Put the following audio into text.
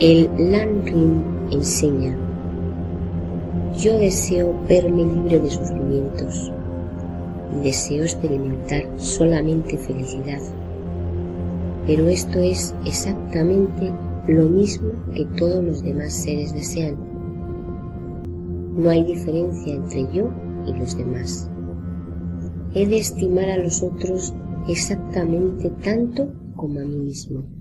El landrin enseña, yo deseo verme libre de sufrimientos y deseo experimentar solamente felicidad. Pero esto es exactamente lo mismo que todos los demás seres desean. No hay diferencia entre yo y los demás. He de estimar a los otros exactamente tanto como a mí mismo.